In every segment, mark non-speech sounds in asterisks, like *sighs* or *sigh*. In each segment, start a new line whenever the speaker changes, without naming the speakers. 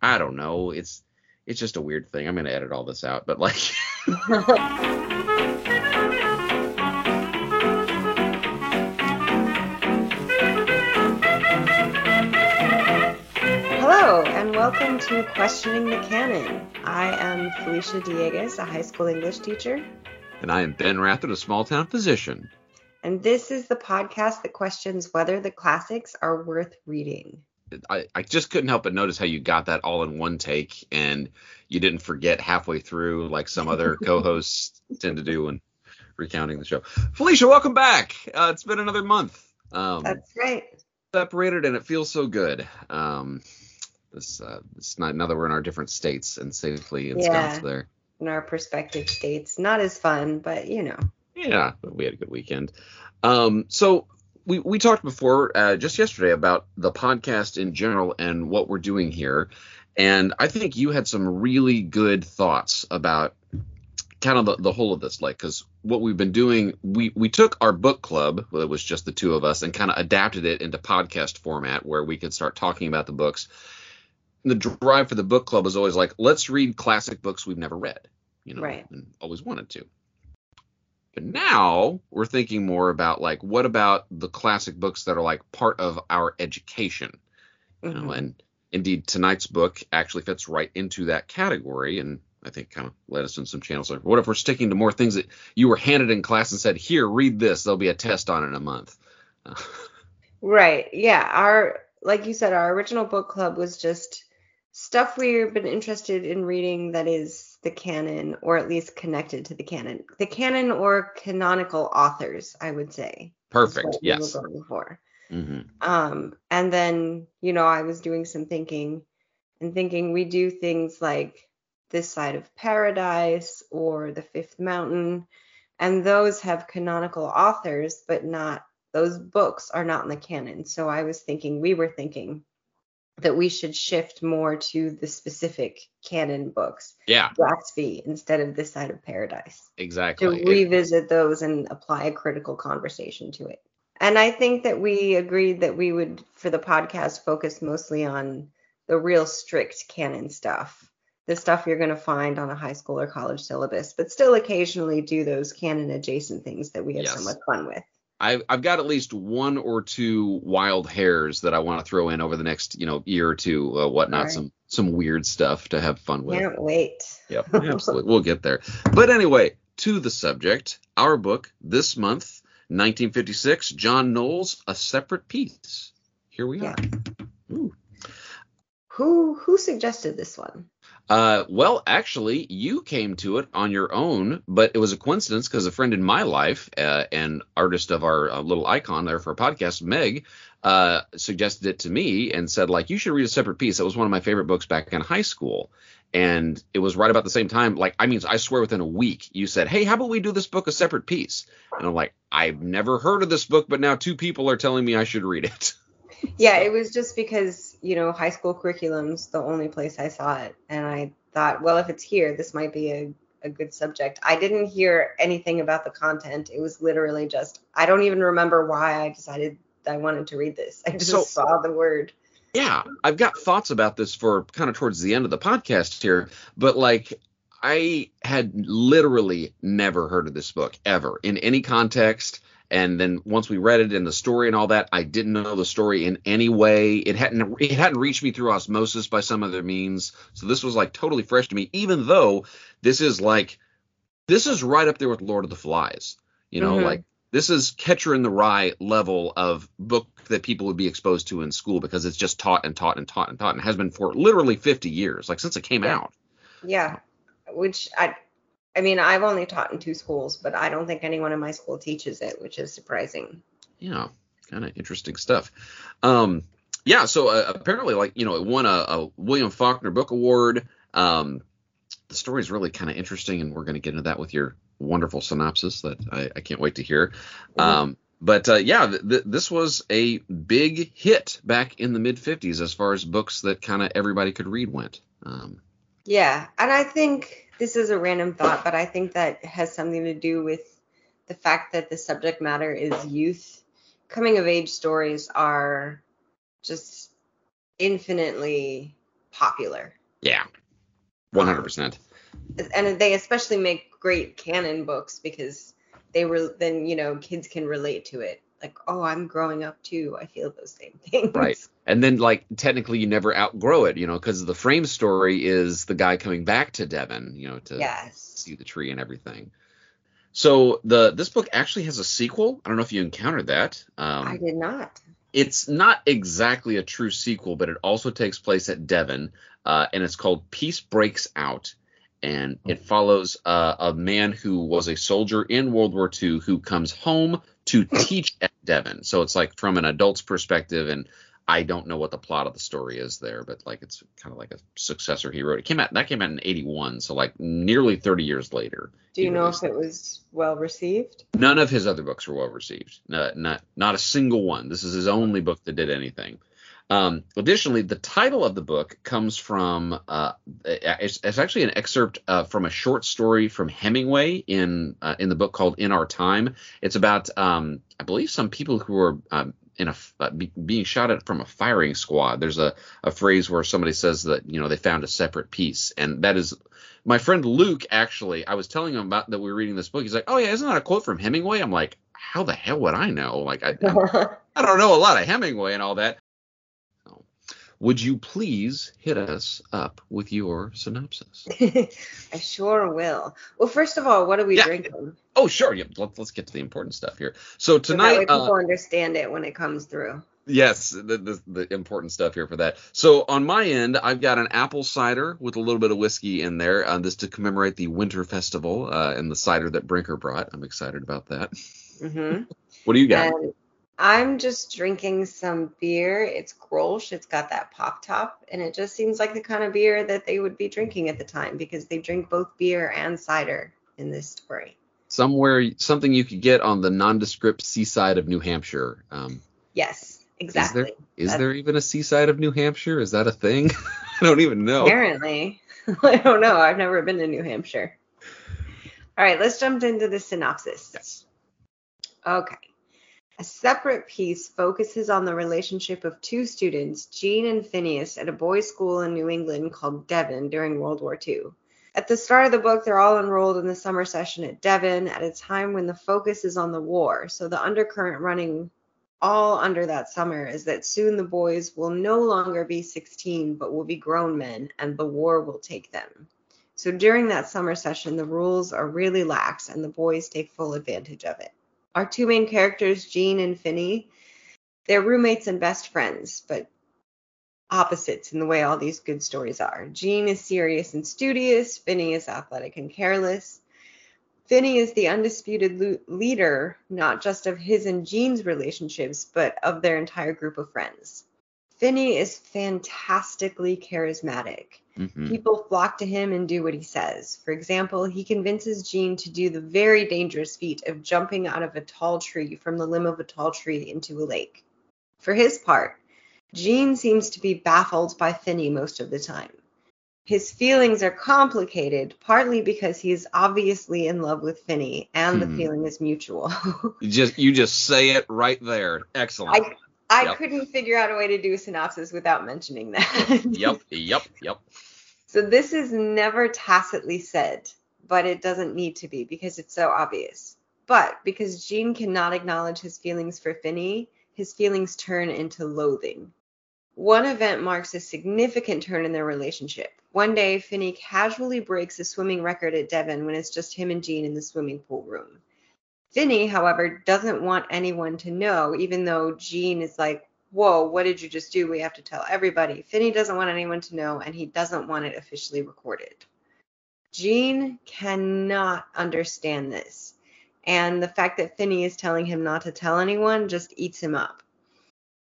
I don't know. It's it's just a weird thing. I'm gonna edit all this out, but like. *laughs*
Hello, and welcome to Questioning the Canon. I am Felicia Diegues, a high school English teacher.
And I am Ben Rathod, a small town physician.
And this is the podcast that questions whether the classics are worth reading.
I, I just couldn't help but notice how you got that all in one take and you didn't forget halfway through like some other *laughs* co-hosts tend to do when recounting the show. Felicia, welcome back. Uh, it's been another month.
Um, That's right.
Separated and it feels so good. Um, this uh, it's not now that we're in our different states and safely ensconced yeah, there.
In our prospective states, not as fun, but you know.
Yeah, we had a good weekend. Um, so we we talked before uh, just yesterday about the podcast in general and what we're doing here, and I think you had some really good thoughts about kind of the, the whole of this like because what we've been doing we we took our book club well, it was just the two of us and kind of adapted it into podcast format where we could start talking about the books. The drive for the book club was always like let's read classic books we've never read you know
right.
and always wanted to but now we're thinking more about like what about the classic books that are like part of our education, you mm-hmm. know, and indeed tonight's book actually fits right into that category and I think kind of led us in some channels. Like, what if we're sticking to more things that you were handed in class and said, "Here, read this. There'll be a test on it in a month." *laughs*
right. Yeah. Our like you said, our original book club was just stuff we've been interested in reading that is the canon or at least connected to the canon. The canon or canonical authors, I would say.
Perfect. Yes. We
before. Mm-hmm. Um, and then, you know, I was doing some thinking and thinking we do things like This Side of Paradise or The Fifth Mountain, and those have canonical authors, but not those books are not in the canon. So I was thinking, we were thinking that we should shift more to the specific canon books.
Yeah.
Gatsby instead of this side of paradise.
Exactly.
To revisit it, those and apply a critical conversation to it. And I think that we agreed that we would, for the podcast, focus mostly on the real strict canon stuff, the stuff you're going to find on a high school or college syllabus, but still occasionally do those canon adjacent things that we had yes. so much fun with.
I've, I've got at least one or two wild hairs that I want to throw in over the next, you know, year or two, uh, whatnot, right. some some weird stuff to have fun with.
Can't wait.
Yep, *laughs* absolutely. we'll get there. But anyway, to the subject, our book this month, 1956, John Knowles, A Separate Peace. Here we yeah. are. Ooh.
Who who suggested this one?
Uh, well, actually, you came to it on your own, but it was a coincidence because a friend in my life uh, and artist of our uh, little icon there for a podcast, Meg, uh, suggested it to me and said, like, you should read a separate peace. That was one of my favorite books back in high school. And it was right about the same time. Like, I mean, I swear within a week, you said, hey, how about we do this book a separate peace? And I'm like, I've never heard of this book, but now two people are telling me I should read it. *laughs*
yeah, it was just because, you know, high school curriculum's the only place I saw it. And I thought, well, if it's here, this might be a, a good subject. I didn't hear anything about the content. It was literally just, I don't even remember why I decided I wanted to read this. I just so, saw the word.
Yeah, I've got thoughts about this for kind of towards the end of the podcast here, but like I had literally never heard of this book ever in any context and then once we read it and the story and all that i didn't know the story in any way. It hadn't it hadn't reached me through osmosis by some other means. So this was like totally fresh to me even though this is like this is right up there with lord of the flies. You know mm-hmm. like this is catcher in the rye level of book that people would be exposed to in school because it's just taught and taught and taught and taught and has been for literally 50 years like since it came
yeah.
out.
Yeah. Which i I mean, I've only taught in two schools, but I don't think anyone in my school teaches it, which is surprising.
Yeah, kind of interesting stuff. Um, yeah, so uh, apparently, like you know, it won a, a William Faulkner Book Award. Um, the story is really kind of interesting, and we're going to get into that with your wonderful synopsis that I, I can't wait to hear. Mm-hmm. Um, but uh, yeah, th- th- this was a big hit back in the mid 50s as far as books that kind of everybody could read went. Um,
yeah, and I think this is a random thought, but I think that has something to do with the fact that the subject matter is youth. Coming of age stories are just infinitely popular.
Yeah. 100%.
And they especially make great canon books because they were then, you know, kids can relate to it. Like, oh, I'm growing up too. I feel those same *laughs* things.
Right. And then like technically you never outgrow it, you know, because the frame story is the guy coming back to Devon, you know, to
yes.
see the tree and everything. So the this book actually has a sequel. I don't know if you encountered that.
Um, I did not.
It's not exactly a true sequel, but it also takes place at Devon, uh, and it's called Peace Breaks Out, and it follows uh, a man who was a soldier in World War II who comes home to teach at Devon. So it's like from an adult's perspective, and I don't know what the plot of the story is there, but like it's kind of like a successor he wrote. It came out that came out in '81, so like nearly 30 years later.
Do you know if it was well received?
None of his other books were well received. No, not not a single one. This is his only book that did anything. Um, additionally, the title of the book comes from uh, it's, it's, actually an excerpt uh, from a short story from Hemingway in uh, in the book called In Our Time. It's about um, I believe some people who are um, in a uh, be, being shot at from a firing squad. There's a, a phrase where somebody says that you know they found a separate peace, and that is my friend Luke. Actually, I was telling him about that we were reading this book. He's like, "Oh yeah, isn't that a quote from Hemingway?" I'm like, "How the hell would I know? Like I I *laughs* don't know a lot of Hemingway and all that." Would you please hit us up with your synopsis? *laughs*
I sure will. Well, first of all, what are we yeah. drinking?
Oh, sure. Yeah, let's, let's get to the important stuff here. So tonight, so
people uh, understand it when it comes through.
Yes, the, the, the, important stuff here for that. So on my end, I've got an apple cider with a little bit of whiskey in there. Uh, this to commemorate the Winter Festival uh, and the cider that Brinker brought. I'm excited about that.
Mm-hmm. *laughs*
what do you got?
And I'm just drinking some beer. It's Grolsch. It's got that pop top, and it just seems like the kind of beer that they would be drinking at the time because they drink both beer and cider in this story.
Somewhere, something you could get on the nondescript seaside of New Hampshire. Um,
yes, exactly.
Is there, is there even a seaside of New Hampshire? Is that a thing? *laughs* I don't even know.
Apparently, *laughs* I don't know. I've never been to New Hampshire. All right, let's jump into the synopsis.
Yes.
Okay. A separate peace focuses on the relationship of two students, Gene and Phineas, at a boys' school in New England called Devon during World War II. At the start of the book, they're all enrolled in the summer session at Devon at a time when the focus is on the war. So the undercurrent running all under that summer is that soon the boys will no longer be 16 but will be grown men and the war will take them. So during that summer session, the rules are really lax and the boys take full advantage of it. Our two main characters, Gene and Finney, they're roommates and best friends, but opposites in the way all these good stories are. Gene is serious and studious, Finney is athletic and careless. Finney is the undisputed lo- leader, not just of his and Gene's relationships, but of their entire group of friends. Finney is fantastically charismatic. Mm-hmm. People flock to him and do what he says. For example, he convinces Gene to do the very dangerous feat of jumping out of a tall tree from the limb of a tall tree into a lake. For his part, Gene seems to be baffled by Finney most of the time. His feelings are complicated, partly because he is obviously in love with Finney, and hmm. the feeling is mutual. *laughs*
you just you just say it right there. Excellent.
I, I yep. couldn't figure out a way to do a synopsis without mentioning that.
yep, *laughs* yep, yep.
So this is never tacitly said, but it doesn't need to be because it's so obvious. But because Gene cannot acknowledge his feelings for Finney, his feelings turn into loathing. One event marks a significant turn in their relationship. One day, Finney casually breaks a swimming record at Devon when it's just him and Gene in the swimming pool room. Finney, however, doesn't want anyone to know, even though Gene is like, Whoa, what did you just do? We have to tell everybody. Finney doesn't want anyone to know, and he doesn't want it officially recorded. Gene cannot understand this. And the fact that Finney is telling him not to tell anyone just eats him up.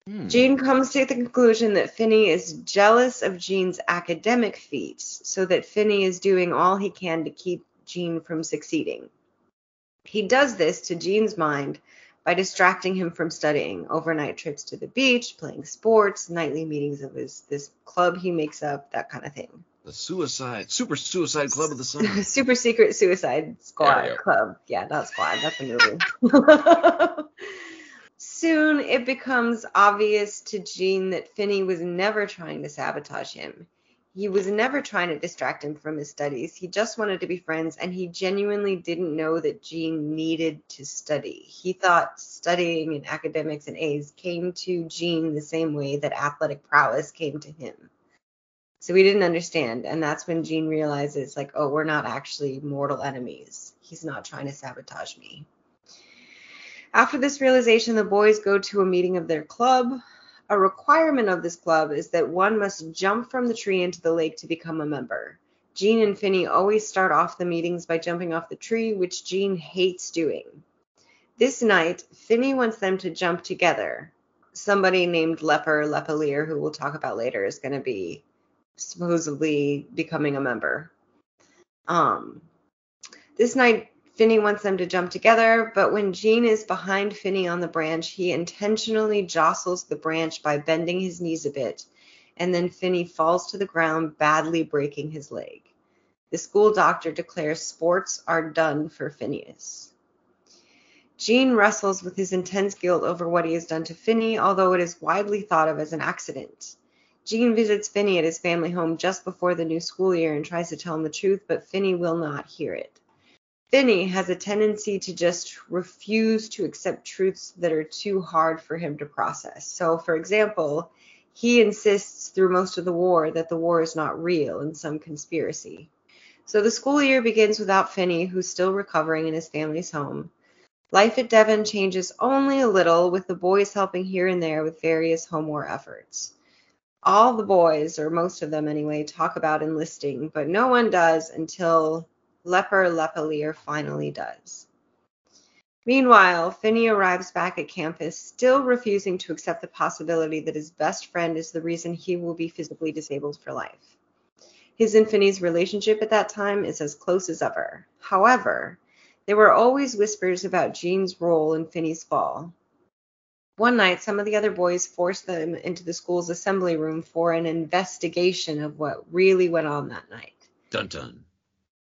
Hmm. Gene comes to the conclusion that Finney is jealous of Gene's academic feats, so that Finney is doing all he can to keep Gene from succeeding. He does this, to Gene's mind, by distracting him from studying. Overnight trips to the beach, playing sports, nightly meetings of his this club he makes up, that kind of thing.
The suicide, super suicide club of the summer. *laughs*
super secret suicide squad club. Yeah, not squad. That's a movie. *laughs* Soon it becomes obvious to Gene that Finney was never trying to sabotage him. He was never trying to distract him from his studies. He just wanted to be friends, and he genuinely didn't know that Gene needed to study. He thought studying and academics and A's came to Gene the same way that athletic prowess came to him. So he didn't understand, and that's when Gene realizes, like, oh, we're not actually mortal enemies. He's not trying to sabotage me. After this realization, the boys go to a meeting of their club. A requirement of this club is that one must jump from the tree into the lake to become a member. Gene and Finney always start off the meetings by jumping off the tree, which Gene hates doing. This night, Finney wants them to jump together. Somebody named Leper Lepellier, who we'll talk about later, is going to be supposedly becoming a member. Um, this night, Finney wants them to jump together, but when Gene is behind Finney on the branch, he intentionally jostles the branch by bending his knees a bit, and then Finney falls to the ground, badly breaking his leg. The school doctor declares sports are done for Phineas. Gene wrestles with his intense guilt over what he has done to Finney, although it is widely thought of as an accident. Gene visits Finney at his family home just before the new school year and tries to tell him the truth, but Finney will not hear it. Finney has a tendency to just refuse to accept truths that are too hard for him to process. So, for example, he insists through most of the war that the war is not real and some conspiracy. So the school year begins without Finney, who's still recovering in his family's home. Life at Devon changes only a little, with the boys helping here and there with various home war efforts. All the boys, or most of them anyway, talk about enlisting, but no one does until Leper Lepellier finally does. Meanwhile, Finney arrives back at campus, still refusing to accept the possibility that his best friend is the reason he will be physically disabled for life. His and Finney's relationship at that time is as close as ever. However, there were always whispers about Gene's role in Finney's fall. One night, some of the other boys forced them into the school's assembly room for an investigation of what really went on that night.
Dun dun.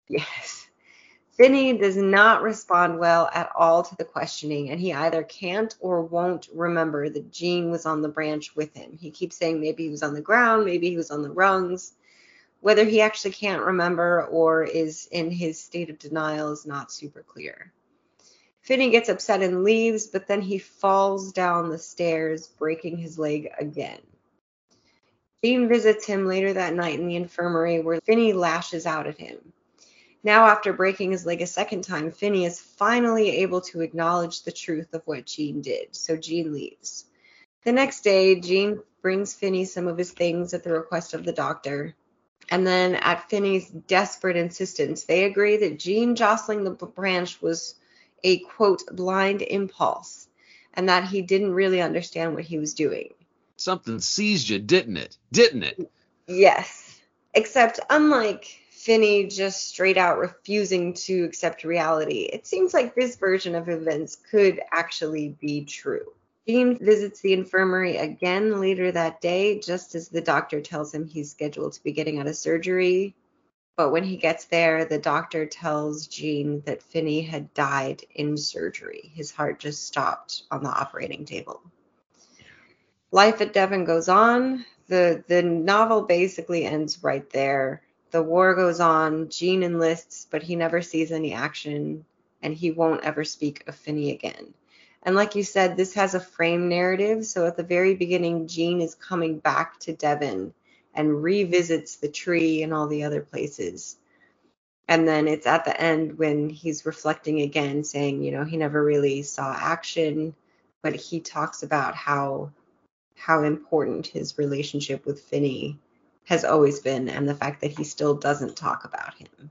Yes. Finney does not respond well at all to the questioning, and he either can't or won't remember that Gene was on the branch with him. He keeps saying maybe he was on the ground, maybe he was on the rungs. Whether he actually can't remember or is in his state of denial is not super clear. Finney gets upset and leaves, but then he falls down the stairs, breaking his leg again. Gene visits him later that night in the infirmary where Finney lashes out at him. Now, after breaking his leg a second time, Finney is finally able to acknowledge the truth of what Gene did, so Gene leaves. The next day, Gene brings Finney some of his things at the request of the doctor. And then, at Finney's desperate insistence, they agree that Gene jostling the branch was a quote, blind impulse, and that he didn't really understand what he was doing.
Something seized you, didn't it? Didn't it?
Yes. Except, unlike Finney just straight out refusing to accept reality. It seems like this version of events could actually be true. Gene visits the infirmary again later that day, just as the doctor tells him he's scheduled to be getting out of surgery. But when he gets there, the doctor tells Gene that Finney had died in surgery. His heart just stopped on the operating table. Life at Devon goes on. The the novel basically ends right there the war goes on. Gene enlists, but he never sees any action, and he won't ever speak of Finney again. And like you said, this has a frame narrative. So at the very beginning, Gene is coming back to Devon and revisits the tree and all the other places. And then it's at the end when he's reflecting again, saying, you know, he never really saw action, but he talks about how how important his relationship with Finney has always been and the fact that he still doesn't talk about him.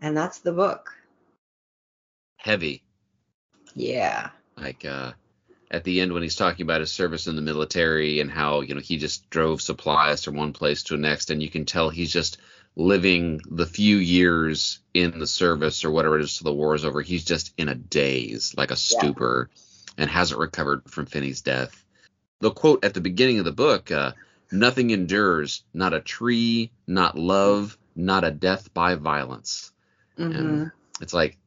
And that's the book.
Heavy.
Yeah.
Like uh at the end when he's talking about his service in the military and how, you know, he just drove supplies from one place to the next and you can tell he's just living the few years in the service or whatever it is till the war is over. He's just in a daze, like a stupor, yeah. and hasn't recovered from Finney's death. The quote at the beginning of the book, uh, Nothing endures, not a tree, not love, not a death by violence. Mm-hmm. And it's like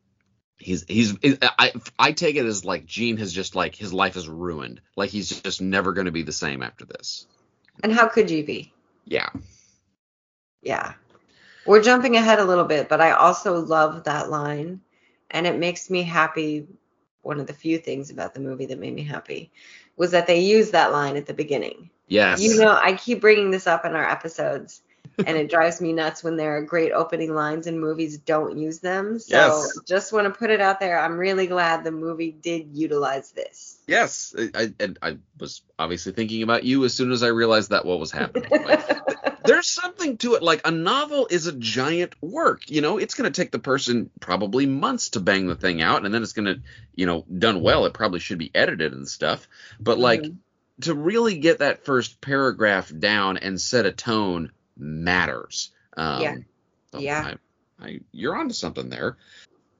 he's he's I I take it as like Gene has just like his life is ruined. Like he's just never going to be the same after this.
And how could you be?
Yeah.
Yeah. We're jumping ahead a little bit, but I also love that line. And it makes me happy. One of the few things about the movie that made me happy was that they used that line at the beginning.
Yes.
You know, I keep bringing this up in our episodes, and it *laughs* drives me nuts when there are great opening lines and movies don't use them. So
Yes.
just want to put it out there. I'm really glad the movie did utilize this.
Yes, I, I, and I was obviously thinking about you as soon as I realized that what was happening. Like, *laughs* there's something to it. Like a novel is a giant work. You know, it's going to take the person probably months to bang the thing out, and then it's going to, you know, done well. It probably should be edited and stuff. But like
Mhm.
To really get that first paragraph down and set a tone matters. Um,
Yeah.
so
Yeah.
I, I, you're onto something there.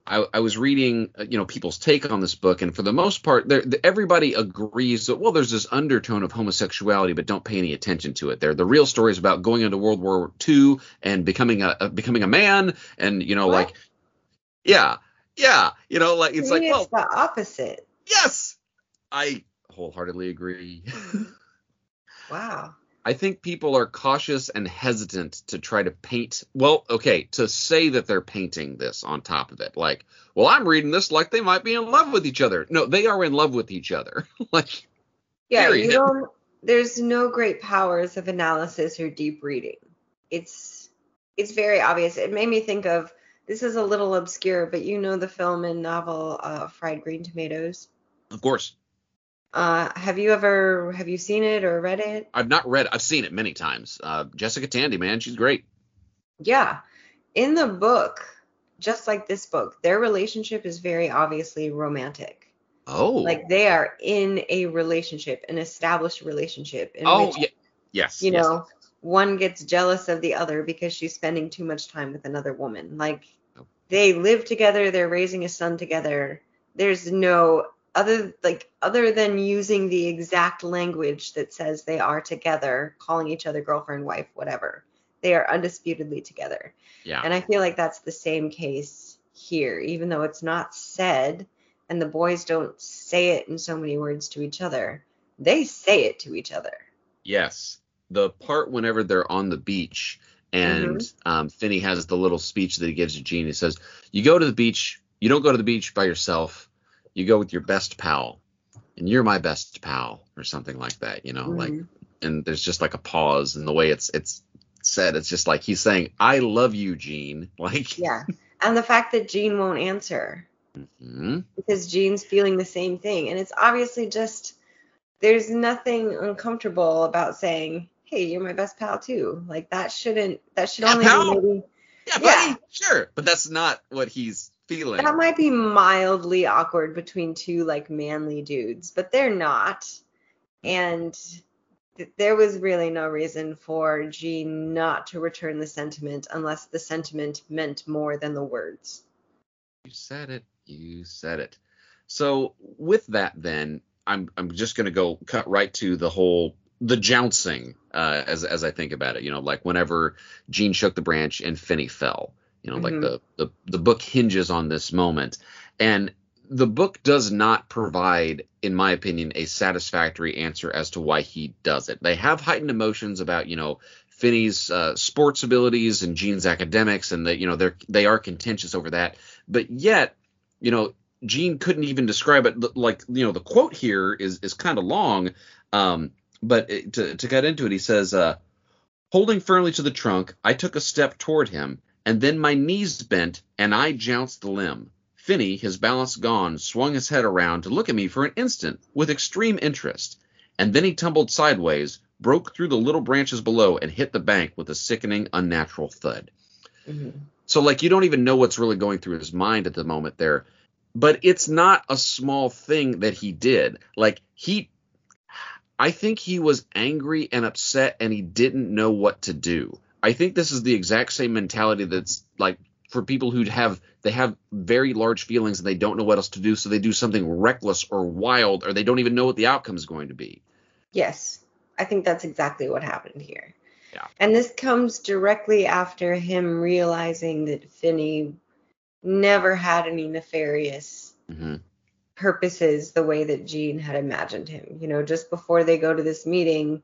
I, I was reading, uh, you know, people's take on this book, and for the most part, the- everybody agrees that well, there's this undertone of homosexuality, but don't pay any attention to it. There, the real story is about going into World War II and becoming a, a becoming a man, and you know,
What?
like, yeah, yeah, you know, like it's like,
me,
well,
the opposite.
yes, I wholeheartedly agree. *laughs*
Wow.
I think people are cautious and hesitant to try to paint. Well, okay, to say that they're painting this on top of it, like, well, I'm reading this like they might be in love with each other. No, they are in love with each other. *laughs* like,
Yeah,
Period.
you don't. There's no great powers of analysis or deep reading. It's it's very obvious. It made me think of this is a little obscure, but you know the film and novel uh, Fried Green Tomatoes.
of course,
Uh, have you ever have you seen it or read it?
I've not read. I've seen it many times. Uh, Jessica Tandy, man, she's great.
Yeah. In the book, just like this book, their relationship is very obviously romantic.
Oh,
Like they are in a relationship, an established relationship. In
oh,
which
yeah, yes,
you
yes.
know, one gets jealous of the other because she's spending too much time with another woman. Like
Oh.
they live together, they're raising a son together. There's no other like other than using the exact language that says they are together, calling each other girlfriend, wife, whatever. They are undisputedly together.
yeah,
And I feel like that's the same case here, even though it's not said and the boys don't say it in so many words to each other. They say it to each other.
Yes. The part whenever they're on the beach and um, Finney has the little speech that he gives to Gene. He says, You go to the beach, you don't go to the beach by yourself, you go with your best pal. And you're my best pal, or something like that, you know, like
Mhm.
and there's just like a pause in the way it's it's said. It's just like he's saying, I love you, Gene. *laughs* Like
Yeah. And the fact that gene won't answer
mhm.
because gene's feeling the same thing. And it's obviously just, there's nothing uncomfortable about saying, hey, you're my best pal too. Like that shouldn't, that should
Yeah,
only
pal.
be maybe,
Yeah,
Yeah.
sure. But that's not what he's feeling.
that might be mildly awkward between two like manly dudes, but they're not. And th- there was really no reason for Gene not to return the sentiment unless the sentiment meant more than the words.
You said it. You said it. So with that, then I'm I'm just gonna go cut right to the whole the jouncing uh, as as I think about it. You know, like whenever Gene shook the branch and Finney fell. You know, like
Mhm.
the, the the book hinges on this moment, and the book does not provide, in my opinion, a satisfactory answer as to why he does it. They have heightened emotions about you know Finney's uh, sports abilities and Gene's academics, and that you know they're they are contentious over that. But yet, you know, Gene couldn't even describe it. Like you know, the quote here is is kind of long, um, but it, to to cut into it, he says, uh, "Holding firmly to the trunk, I took a step toward him, and then my knees bent, and I jounced the limb." Finney, his balance gone, swung his head around to look at me for an instant with extreme interest, and then he tumbled sideways, broke through the little branches below, and hit the bank with a sickening, unnatural thud. Mm-hmm. So like you don't even know what's really going through his mind at the moment there. But it's not a small thing that he did. Like he I think he was angry and upset and he didn't know what to do. I think this is the exact same mentality that's like for people who have they have very large feelings and they don't know what else to do so they do something reckless or wild or they don't even know what the outcome is going to be.
Yes, I think that's exactly what happened here.
Yeah.
And this comes directly after him realizing that Finney never had any nefarious
hmm
purposes the way that Gene had imagined him. You know, just before they go to this meeting,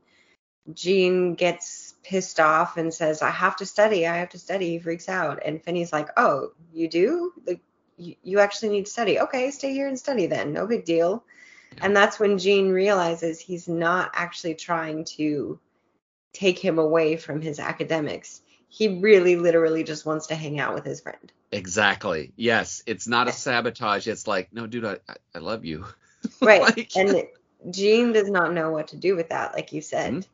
Gene gets pissed off and says, I have to study, I have to study. He freaks out. And Finney's like, Oh, you do? Like, you, you actually need to study. Okay, stay here and study then. No big deal. And that's when Gene realizes he's not actually trying to take him away from his academics. He really literally just wants to hang out with his friend.
Exactly. Yes. It's not a sabotage. It's like, no, dude, I, I love you. *laughs*
Right. like, and Gene does not know what to do with that, like you said. Mm-hmm.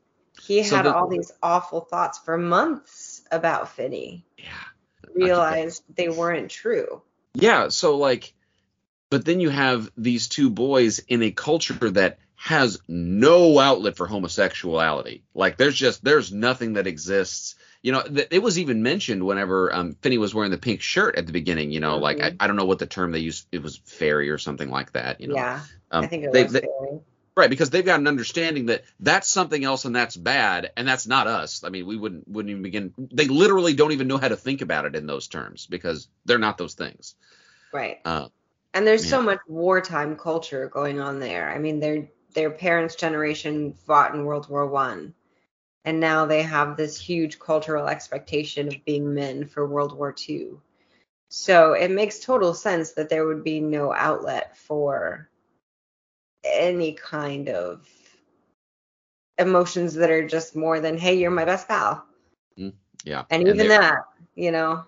He so had the, all these awful thoughts for months about Finney.
Yeah.
Realized they weren't true.
Yeah. So, like, but then you have these two boys in a culture that has no outlet for homosexuality. Like, there's just, there's nothing that exists you know, th- it was even mentioned whenever um, Finney was wearing the pink shirt at the beginning. You know, mm-hmm. like I. I, don't know what the term they used. It was fairy or something like that. You know.
Yeah. Um, I think it they, was they, fairy.
Right, because they've got an understanding that that's something else and that's bad, and that's not us. I mean, we wouldn't wouldn't even begin. They literally don't even know how to think about it in those terms because they're not those things.
Right. Uh, and there's yeah. so much wartime culture going on there. I mean, their their parents' generation fought in World War One and now they have this huge cultural expectation of being men for World War Two. So it makes total sense that there would be no outlet for any kind of emotions that are just more than, hey, you're my best pal.
Mm, yeah.
And even and that, you know.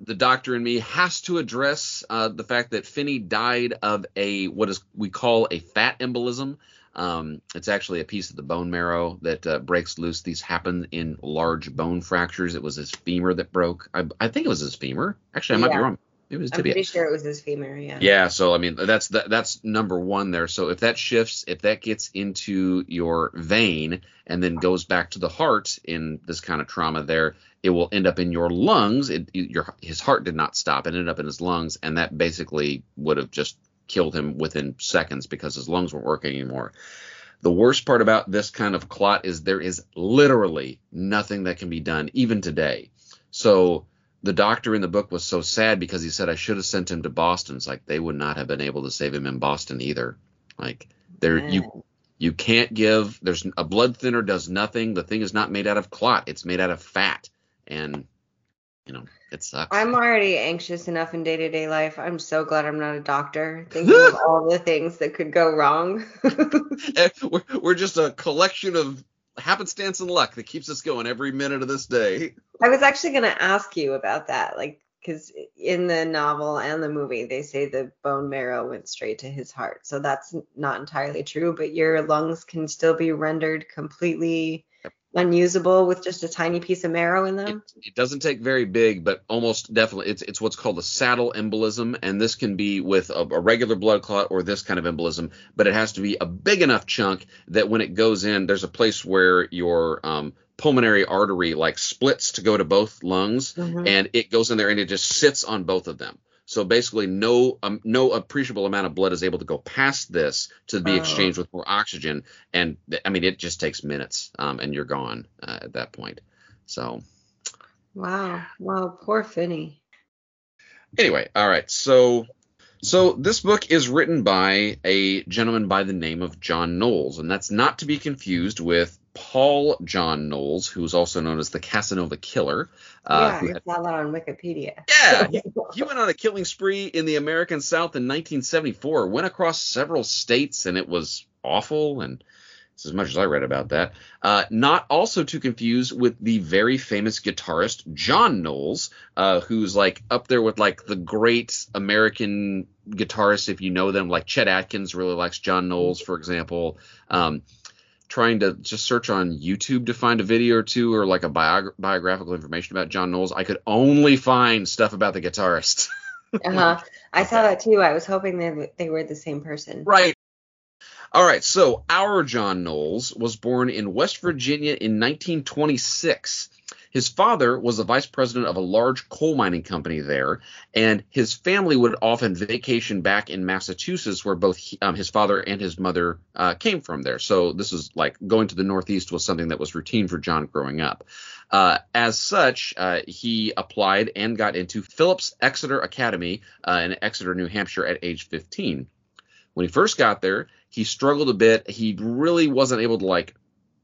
The doctor in me has to address uh, the fact that Finney died of a what is we call a fat embolism, um, it's actually a piece of the bone marrow that uh, breaks loose. These happen in large bone fractures. It was his femur that broke. I, I think it was his femur. Actually, I might yeah. be wrong. It was
I'm pretty sure it was his femur. Yeah.
Yeah. So I mean, that's that, that's number one there. So if that shifts, if that gets into your vein and then goes back to the heart in this kind of trauma, there it will end up in your lungs. It, your his heart did not stop; it ended up in his lungs, and that basically would have just killed him within seconds because his lungs weren't working anymore. The worst part about this kind of clot is there is literally nothing that can be done, even today. So the doctor in the book was so sad because he said I should have sent him to Boston. It's like they would not have been able to save him in Boston either. Like there you you can't give there's a blood thinner does nothing. The thing is not made out of clot. It's made out of fat. And you know, it sucks.
I'm already anxious enough in day to day life. I'm so glad I'm not a doctor, *laughs* thinking of all the things that could go wrong. *laughs*
Eh, we're, we're just a collection of happenstance and luck that keeps us going every minute of this day.
I was actually going to ask you about that, like, because in the novel and the movie, they say the bone marrow went straight to his heart. So that's not entirely true, but your lungs can still be rendered completely unusable with just a tiny piece of marrow in them?
It, it, doesn't take very big, but almost definitely it's it's what's called a saddle embolism, and this can be with a, a, regular blood clot or this kind of embolism, but it has to be a big enough chunk that when it goes in, there's a place where your um, pulmonary artery like splits to go to both lungs, mm-hmm. and it goes in there and it just sits on both of them. So basically, no um, no appreciable amount of blood is able to go past this to be oh. exchanged with more oxygen, and I mean it just takes minutes, um, and you're gone uh, at that point. So.
Wow! Wow! Poor Finney.
Anyway, all right. So so this book is written by a gentleman by the name of John Knowles, and that's not to be confused with Paul John Knowles, who's also known as the Casanova Killer.
Uh, yeah, I saw that on Wikipedia.
Yeah, *laughs* he, he, went on a killing spree in the American South in 1974. Went across several states, and it was awful. And it's as much as I read about that. Uh, not also to confuse with the very famous guitarist John Knowles, uh, who's like up there with like the great American guitarists, if you know them. Like Chet Atkins really likes John Knowles, for example. Um, trying to just search on YouTube to find a video or two or like a biog- biographical information about John Knowles, I could only find stuff about the guitarist. *laughs*
uh-huh. I saw that too. I was hoping that they were the same person.
Right. All right. So our John Knowles was born in West Virginia in 1926. His father was the vice president of a large coal mining company there, and his family would often vacation back in Massachusetts, where both he, um, his father and his mother uh, came from there. So this is like going to the Northeast was something that was routine for John growing up. Uh, as such, uh, he applied and got into Phillips Exeter Academy uh, in Exeter, New Hampshire, at age 15. When he first got there, he struggled a bit. He really wasn't able to like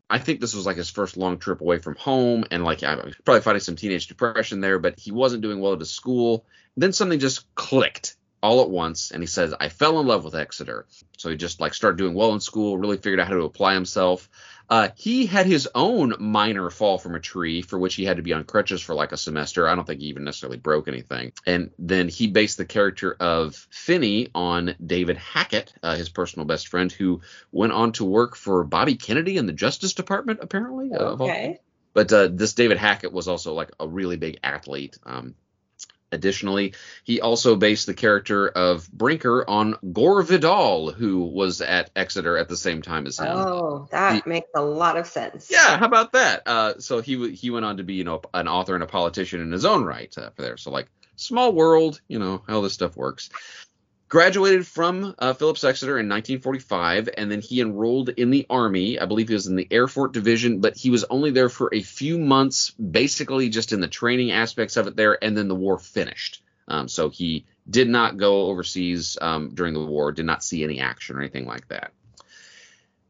I think this was like his first long trip away from home, and like I was probably fighting some teenage depression there, but he wasn't doing well at his school. Then something just clicked all at once, and he says, "I fell in love with Exeter." So he just like started doing well in school, really figured out how to apply himself. Uh, he had his own minor fall from a tree for which he had to be on crutches for like a semester. I don't think he even necessarily broke anything. And then he based the character of Finney on David Hackett, uh, his personal best friend, who went on to work for Bobby Kennedy in the Justice Department, apparently.
Okay.
but uh, this David Hackett was also like a really big athlete. Um, Additionally, he also based the character of Brinker on Gore Vidal, who was at Exeter at the same time as him.
Oh, that he, makes a lot of sense.
Yeah, how about that? Uh, so he he went on to be you know an author and a politician in his own right uh, for there. So like small world, you know how this stuff works graduated from uh, Phillips Exeter in 1945, and then he enrolled in the Army. I believe he was in the Erfurt Division, but he was only there for a few months, basically just in the training aspects of it there, and then the war finished. Um, so he did not go overseas um, during the war, did not see any action or anything like that.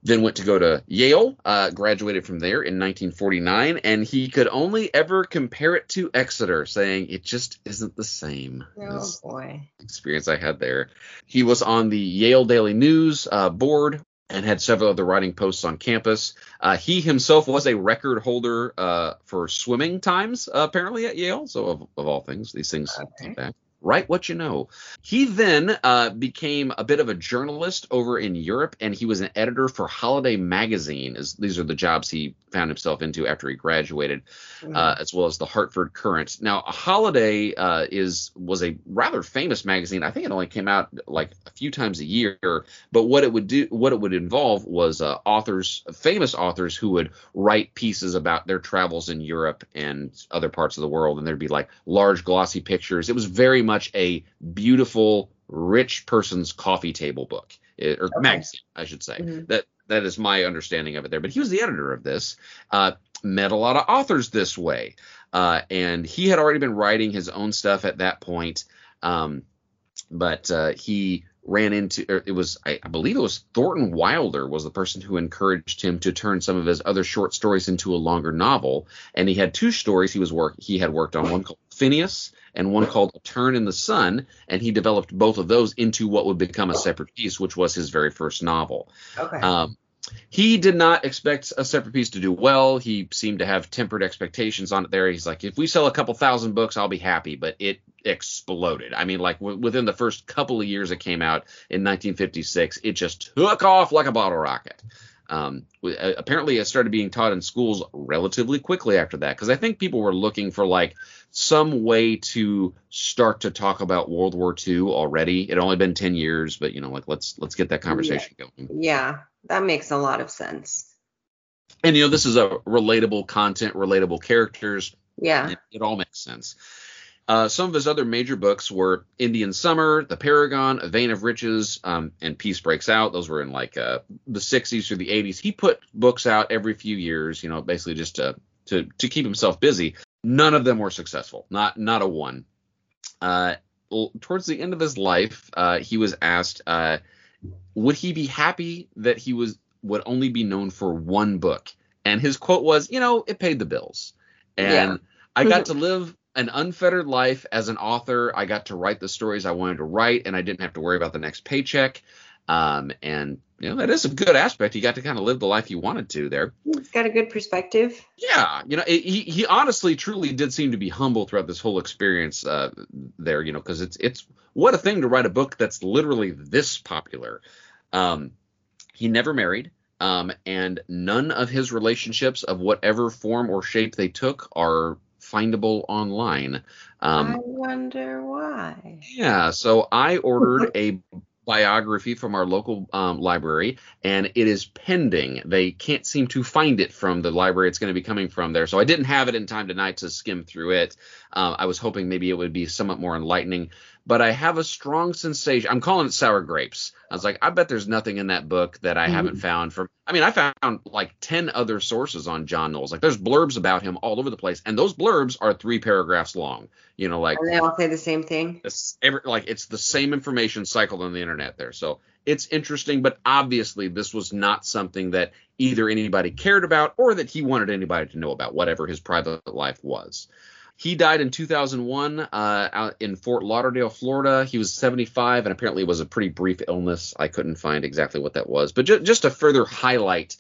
Then went to go to Yale, uh, graduated from there in 1949, and he could only ever compare it to Exeter, saying it just isn't the same.
Oh boy.
Experience I had there. He was on the Yale Daily News uh, board and had several other writing posts on campus. Uh, he himself was a record holder uh, for swimming times, apparently at Yale. So of, of all things, these things okay. back write what you know. He then uh, became a bit of a journalist over in Europe, and he was an editor for Holiday Magazine. As these are the jobs he found himself into after he graduated, mm-hmm. uh, as well as the Hartford Courant. Now, Holiday uh, is was a rather famous magazine. I think it only came out like a few times a year, but what it would do, what it would involve, was uh, authors, famous authors, who would write pieces about their travels in Europe and other parts of the world, and there'd be like large glossy pictures. It was very much a beautiful, rich person's coffee table book eh, or okay. magazine, I should say. Mm-hmm. That that is my understanding of it there. But he was the editor of this. Uh, met a lot of authors this way, uh, and he had already been writing his own stuff at that point. Um, but uh, he ran into it was I, I, believe it was Thornton Wilder was the person who encouraged him to turn some of his other short stories into a longer novel and he had two stories he was work he had worked on one called Phineas and one called A Turn in the Sun, and he developed both of those into what would become a separate peace, which was his very first novel.
Okay. Um,
he did not expect a separate peace to do well. He seemed to have tempered expectations on it there. He's like, if we sell a couple thousand books, I'll be happy. But it exploded. I mean, like w- within the first couple of years it came out in 1956, it just took off like a bottle rocket. Um, apparently, it started being taught in schools relatively quickly after that because I think people were looking for like some way to start to talk about World War II already. It only been 10 years, but you know, like let's let's get that conversation
yeah.
going.
Yeah, that makes a lot of sense.
And you know, this is a relatable content, relatable characters.
Yeah,
it, it all makes sense. Uh, some of his other major books were Indian Summer, The Paragon, A Vein of Riches, um, and Peace Breaks Out. Those were in like uh, the 60s through the 80s. He put books out every few years, you know, basically just to to to keep himself busy. None of them were successful. Not not a one. Uh, well, towards the end of his life, uh, he was asked, uh, would he be happy that he was would only be known for one book? And his quote was, you know, it paid the bills. And yeah. I got to live an unfettered life as an author. I got to write the stories I wanted to write, and I didn't have to worry about the next paycheck. Um, and you know that is a good aspect. You got to kind of live the life you wanted to there.
He's got a good perspective.
Yeah, you know, it, he he honestly, truly did seem to be humble throughout this whole experience uh, there. You know, because it's it's what a thing to write a book that's literally this popular. Um, he never married. Um, and none of his relationships of whatever form or shape they took are findable online.
Um, I wonder why.
Yeah, so I ordered a biography from our local um, library, and it is pending. They can't seem to find it from the library it's going to be coming from there. So I didn't have it in time tonight to skim through it. Uh, I was hoping maybe it would be somewhat more enlightening but I have a strong sensation. I'm calling it sour grapes. I was like, I bet there's nothing in that book that I mm-hmm. haven't found from. I mean, I found like 10 other sources on John Knowles. Like, there's blurbs about him all over the place, and those blurbs are three paragraphs long. You know, like.
And they all say the same thing.
It's every, like, it's the same information cycled on the internet there. So it's interesting, but obviously this was not something that either anybody cared about or that he wanted anybody to know about, whatever his private life was. He died in 2001 uh, out in Fort Lauderdale, Florida. He was 75, and apparently it was a pretty brief illness. I couldn't find exactly what that was, but ju- just to further highlight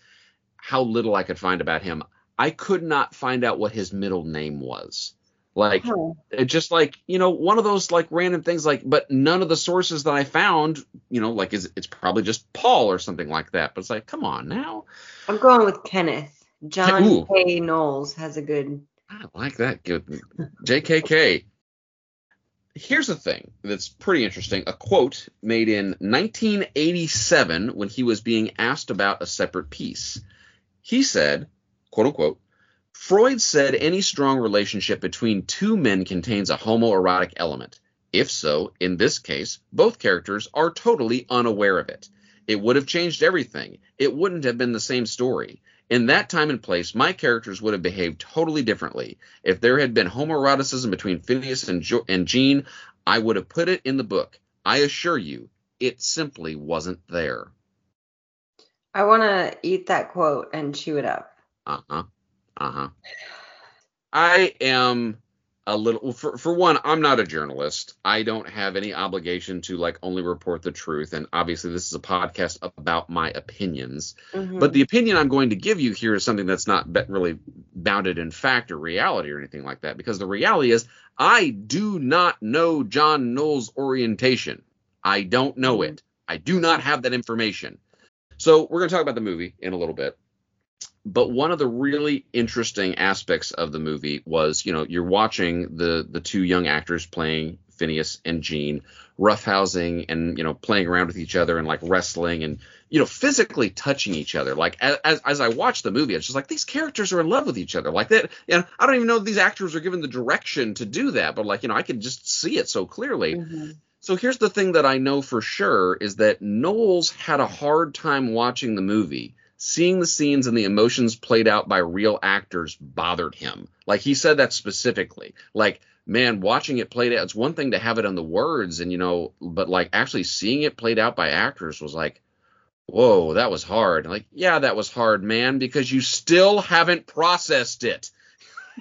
how little I could find about him, I could not find out what his middle name was. Like it just like you know one of those like random things like but none of the sources that I found you know like is it's probably just Paul or something like that but it's like come on now.
I'm going with Kenneth. John Ooh. K. Knowles has a good.
I like that. Good. JKK. Here's the thing that's pretty interesting. A quote made in 1987 when he was being asked about a separate peace. He said, quote unquote, Freud said any strong relationship between two men contains a homoerotic element. If so, in this case, both characters are totally unaware of it. It would have changed everything. It wouldn't have been the same story. In that time and place, my characters would have behaved totally differently. If there had been homoeroticism between Phineas and, jo- and Gene, I would have put it in the book. I assure you, it simply wasn't there.
I want to eat that quote and chew it up.
Uh huh. Uh huh. I am a little for for one i'm not a journalist. I don't have any obligation to like only report the truth. And obviously this is a podcast about my opinions. Mm-hmm. but the opinion i'm going to give you here is something that's not really bounded in fact or reality or anything like that. Because the reality is i do not know john knowles orientation. I don't know mm-hmm. it. I do not have that information. So we're going to talk about the movie in a little bit. But one of the really interesting aspects of the movie was, you know, you're watching the the two young actors playing Phineas and Gene roughhousing and you know playing around with each other and like wrestling and you know physically touching each other like as as I watch the movie it's just like these characters are in love with each other like that know I don't even know these actors are given the direction to do that but like you know I can just see it so clearly mm-hmm. So here's the thing that I know for sure is that Knowles had a hard time watching the movie. Seeing the scenes and the emotions played out by real actors bothered him. Like he said that specifically. Like, man, watching it played out, it's one thing to have it on the words and, you know, but like actually seeing it played out by actors was like, whoa, that was hard. Like, yeah, that was hard, man, because you still haven't processed it.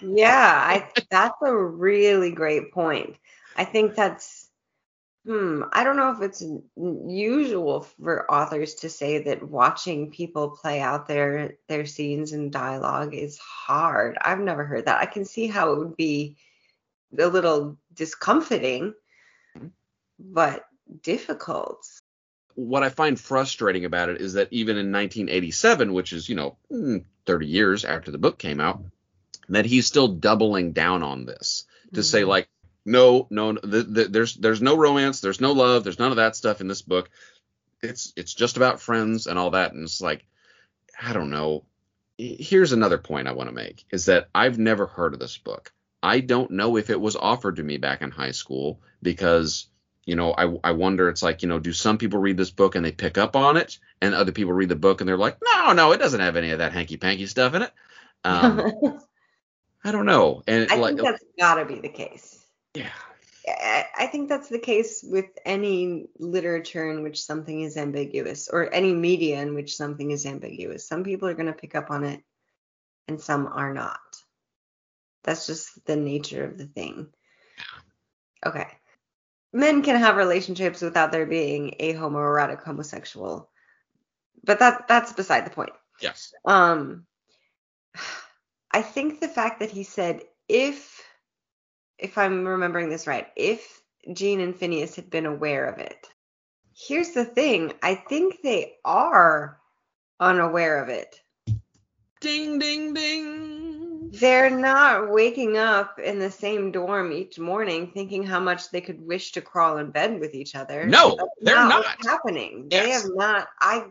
yeah, I, that's a really great point. I think that's Hmm, I don't know if it's usual for authors to say that watching people play out their their scenes and dialogue is hard. I've never heard that. I can see how it would be a little discomforting, but difficult.
What I find frustrating about it is that even in 1987, which is, you know, hmm, 30 years after the book came out, that he's still doubling down on this to mm-hmm. say like no, no, the, the, there's there's no romance, there's no love, there's none of that stuff in this book. It's it's just about friends and all that, and it's like, I don't know. Here's another point I want to make is that I've never heard of this book. I don't know if it was offered to me back in high school because you know I I wonder it's like you know do some people read this book and they pick up on it and other people read the book and they're like no no it doesn't have any of that hanky panky stuff in it. Um, *laughs* I don't know. And
I
like,
think that's got to be the case.
Yeah.
I think that's the case with any literature in which something is ambiguous or any media in which something is ambiguous. Some people are going to pick up on it and some are not. That's just the nature of the thing. Yeah. Okay. Men can have relationships without there being a homoerotic homosexual. But that that's beside the point.
Yes.
Um I think the fact that he said if if I'm remembering this right, if Gene and Phineas had been aware of it. Here's the thing I think they are unaware of it.
Ding, ding, ding.
They're not waking up in the same dorm each morning thinking how much they could wish to crawl in bed with each other.
No, That's they're not, not.
happening. Yes. They have not. I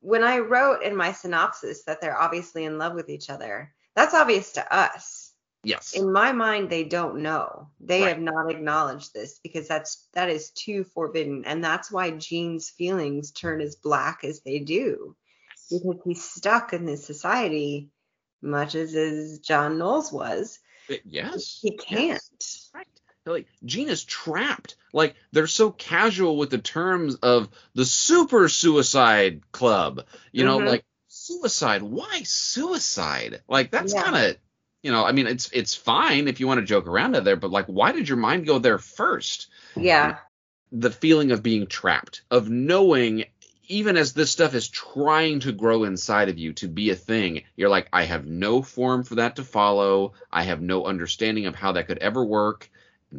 when I wrote in my synopsis that they're obviously in love with each other, that's obvious to us
Yes.
In my mind, they don't know. They right. have not acknowledged this because that's that is too forbidden, and that's why Gene's feelings turn as black as they do, because he's stuck in this society, much as as John Knowles was.
Yes.
He can't.
Yes. Right. like Gene is trapped. Like they're so casual with the terms of the super suicide club. You know,
Mhm.
like suicide. Why suicide? Like that's
Yeah.
kind of you know, I mean, it's it's fine if you want to joke around out there, but like, why did your mind go there first?
Yeah.
The feeling of being trapped, of knowing, even as this stuff is trying to grow inside of you to be a thing, you're like, I have no form for that to follow. I have no understanding of how that could ever work.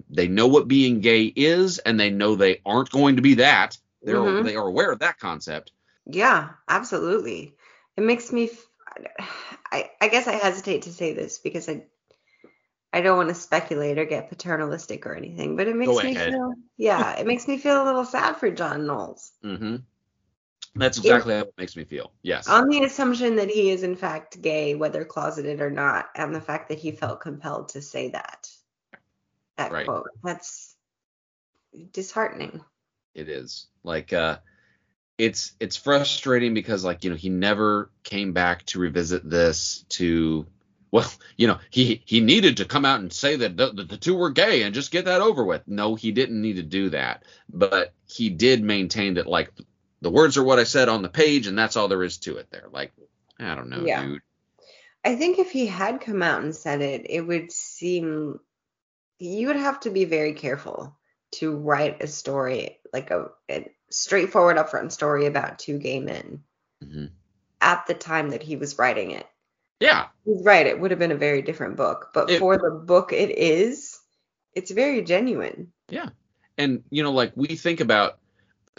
They know what being gay is, and they know they aren't going to be that. They're
Mhm.
they are aware of that concept.
Yeah, absolutely. It makes me *sighs* I I guess I hesitate to say this because I I don't want to speculate or get paternalistic or anything, but it makes
Go
me
ahead.
feel yeah, it makes me feel a little sad for John Knowles.
Mm-hmm. That's exactly how it makes me feel. Yes.
On the assumption that he is in fact gay, whether closeted or not, and the fact that he felt compelled to say that. That
Right.
quote. That's disheartening.
it is like uh it's it's frustrating because like you know he never came back to revisit this to well you know he he needed to come out and say that the, the two were gay and just get that over with. No he didn't need to do that. But he did maintain that like the words are what i said on the page and that's all there is to it there. Like i don't know
Yeah.
dude.
I think if he had come out and said it, it would seem you would have to be very careful to write a story like a, a straightforward, upfront story about two gay men
Mhm.
at the time that he was writing it.
yeah
He's right; it would have been a very different book, but
It-
for the book it is, it's very genuine. Yeah.
And you know like we think about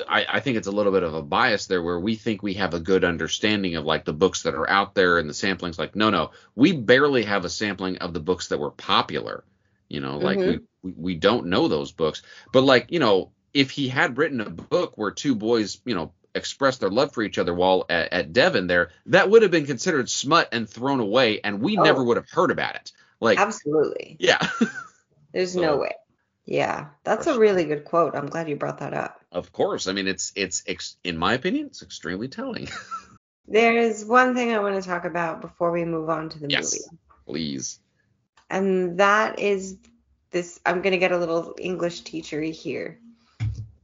I, I think it's a little bit of a bias there where we think we have a good understanding of like the books that are out there and the samplings like no no we barely have a sampling of the books that were popular you know like we, we we don't know those books but like you know if he had written a book where two boys you know expressed their love for each other while at, at devon there that would have been considered smut and thrown away and we
Oh.
never would have heard about it like
Absolutely,
yeah *laughs*
there's
So-
no way. Yeah, that's a really good quote. I'm glad you brought that up.
of course i mean it's it's ex- in my opinion it's extremely telling *laughs*
There is one thing I want to talk about before we move on to the
Yes.
movie.
please
and that is this i'm going to get a little english teachery here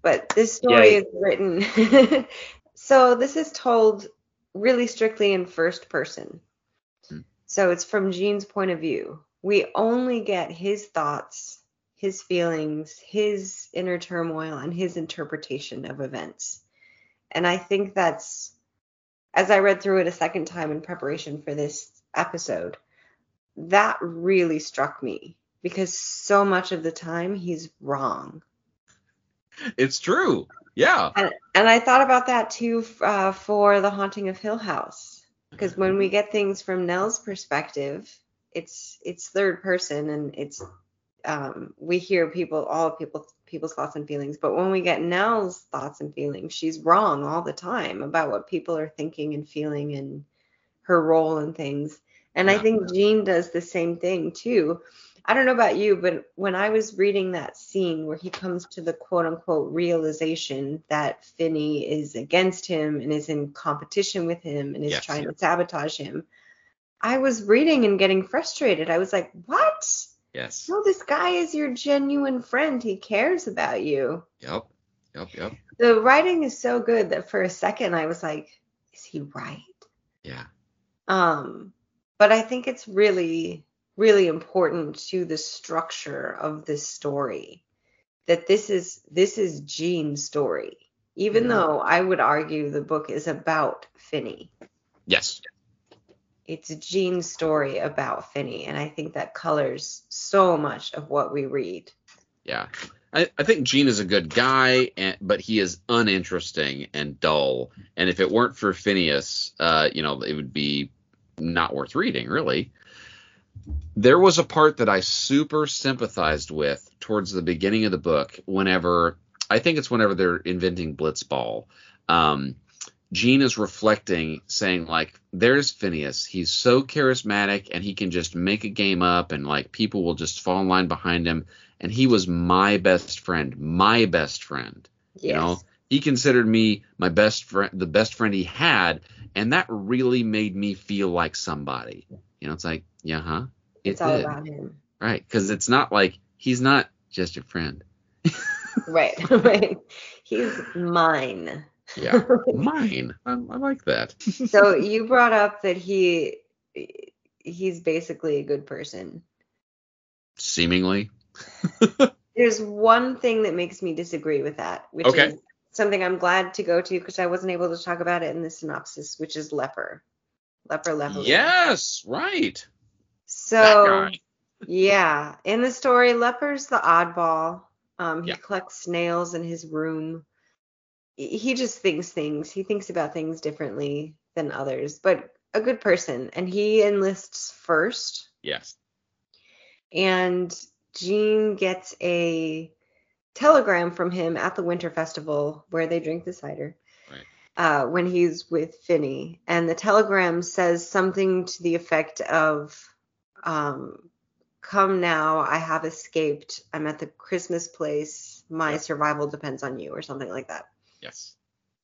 but this story
Yay.
is written *laughs* so this is told really strictly in first person
Hmm.
so it's from Gene's point of view we only get his thoughts his feelings his inner turmoil and his interpretation of events and i think that's as i read through it a second time in preparation for this episode that really struck me because so much of the time he's wrong.
It's true. Yeah.
And, and I thought about that too uh, for The Haunting of Hill House because when we get things from Nell's perspective, it's it's third person and it's um, we hear people all people people's thoughts and feelings, but when we get Nell's thoughts and feelings, she's wrong all the time about what people are thinking and feeling and her role and things. And I think Gene does the same thing too. I don't know about you, but when I was reading that scene where he comes to the quote unquote realization that Finny is against him and is in competition with him and is
Yes.
trying to sabotage him, I was reading and getting frustrated. I was like, what?
Yes.
No, this guy is your genuine friend. He cares about you.
Yep. Yep. Yep.
The writing is so good that for a second I was like, is he right?
Yeah.
Um, but I think it's really, really important to the structure of this story that this is this is Gene's story. Even
Mhm.
though I would argue the book is about Finny.
Yes.
It's Gene's story about Finny, and I think that colors so much of what we read.
Yeah. I, I think Gene is a good guy, and, but he is uninteresting and dull. And if it weren't for Phineas, uh, you know, it would be not worth reading, really. There was a part that I super sympathized with towards the beginning of the book. Whenever I think it's whenever they're inventing Blitzball, um, Gene is reflecting, saying like, "There's Phineas. He's so charismatic, and he can just make a game up, and like people will just fall in line behind him." And he was my best friend, my best friend. You know, he considered me my best friend, the best friend he had, and that really made me feel like somebody. You know, it's like, yeah, huh? It
it's all about him.
Right, because it's not like he's not just your friend. *laughs*
right, *laughs* right. He's mine.
Yeah, *laughs* mine. I, I like that.
so you brought up that he he's basically a good person.
Seemingly.
There's one thing that makes me disagree with that, which
Okay.
is something I'm glad to go to because I wasn't able to talk about it in the synopsis, which is leper. Leper leper.
yes, right.
So yeah, in the story, Leper's the oddball. Um, he
Yeah.
collects snails in his room. He just thinks things. He thinks about things differently than others, but a good person. And he enlists first.
Yes.
And Gene gets a telegram from him at the Winter Festival where they drink the cider.
Right.
Uh, when he's with Finny, and the telegram says something to the effect of, um, "Come now, I have escaped. I'm at the Christmas place. My
Yeah.
survival depends on you," or something like that.
Yes.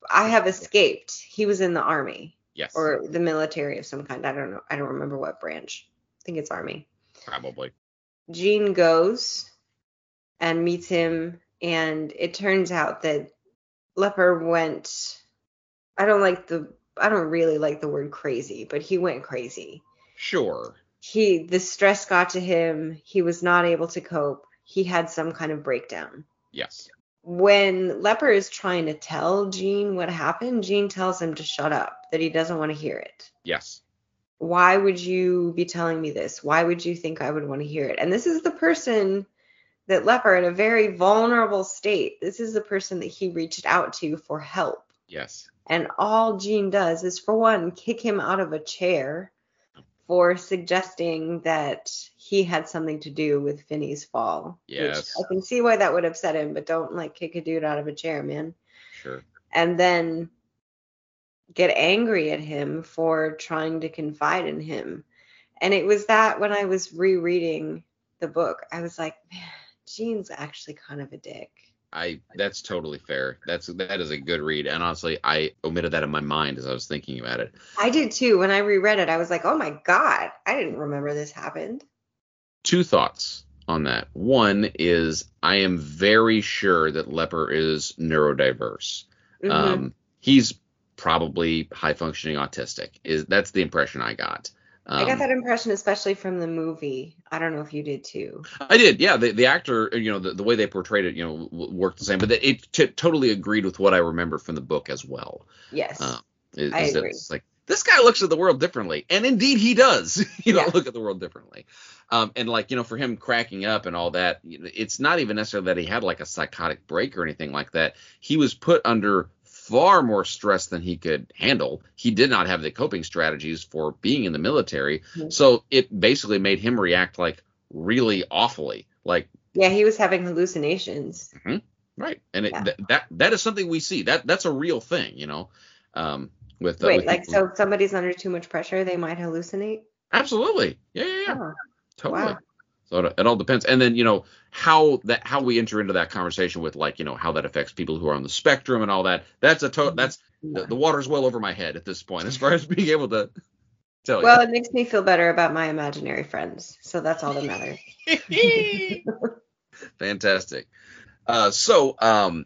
I have escaped. He was in the army
Yes.
or the military of some kind. I don't know. I don't remember what branch. I think it's army.
Probably.
Gene goes and meets him, and it turns out that Leper went. I don't like the. I don't really like the word crazy, but he went crazy.
Sure.
He the stress got to him. He was not able to cope. He had some kind of breakdown.
Yes.
When Leper is trying to tell Gene what happened, Gene tells him to shut up, that he doesn't want to hear it
Yes.
why would you be telling me this? Why would you think I would want to hear it? And this is the person that Leper in a very vulnerable state. This is the person that he reached out to for help.
Yes.
And all Gene does is for one, kick him out of a chair for suggesting that he had something to do with Finny's fall.
Yes.
Which I can see why that would upset him, but don't like kick a dude out of a chair, man
Sure.
and then get angry at him for trying to confide in him. And it was that when I was rereading the book, I was like, man, Gene's actually kind of a dick.
I that's totally fair. That's that is a good read. And honestly, I omitted that in my mind as I was thinking about it.
I did too. When I reread it, I was like, oh my God, I didn't remember this happened.
Two thoughts on that. One is I am very sure that Leper is neurodiverse.
Mhm.
Um, he's probably high functioning autistic. Is that's the impression I got. Um,
I got that impression, especially from the movie. I don't know if you did too.
I did, yeah. The, the actor, you know, the, the way they portrayed it, you know, worked the same. But it t- totally agreed with what I remember from the book as well.
Yes.
Uh, is,
I
is
agree.
It's like this guy looks at the world differently, and indeed he does. *laughs* you know,
Yeah.
look at the world differently. Um, and like you know, for him cracking up and all that, it's not even necessarily that he had like a psychotic break or anything like that. He was put under far more stress than he could handle. He did not have the coping strategies for being in the military,
Mhm.
so it basically made him react like really awfully. Like
yeah, he was having hallucinations.
right, and it,
Yeah.
th- that that is something we see. That that's a real thing, you know. Um, with uh,
Wait,
with
like
people-
so if somebody's under too much pressure, they might hallucinate?
Absolutely. Yeah, yeah, yeah.
Oh,
Totally.
wow.
So it, it all depends. And then, you know, how that how we enter into that conversation with like, you know, how that affects people who are on the spectrum and all that. That's a to-
Mhm.
that's the, the water's well over my head at this point as far as *laughs* being able to tell
Well, it makes me feel better about my imaginary friends, so that's all that matters. *laughs* *laughs*
Fantastic. Uh, so um,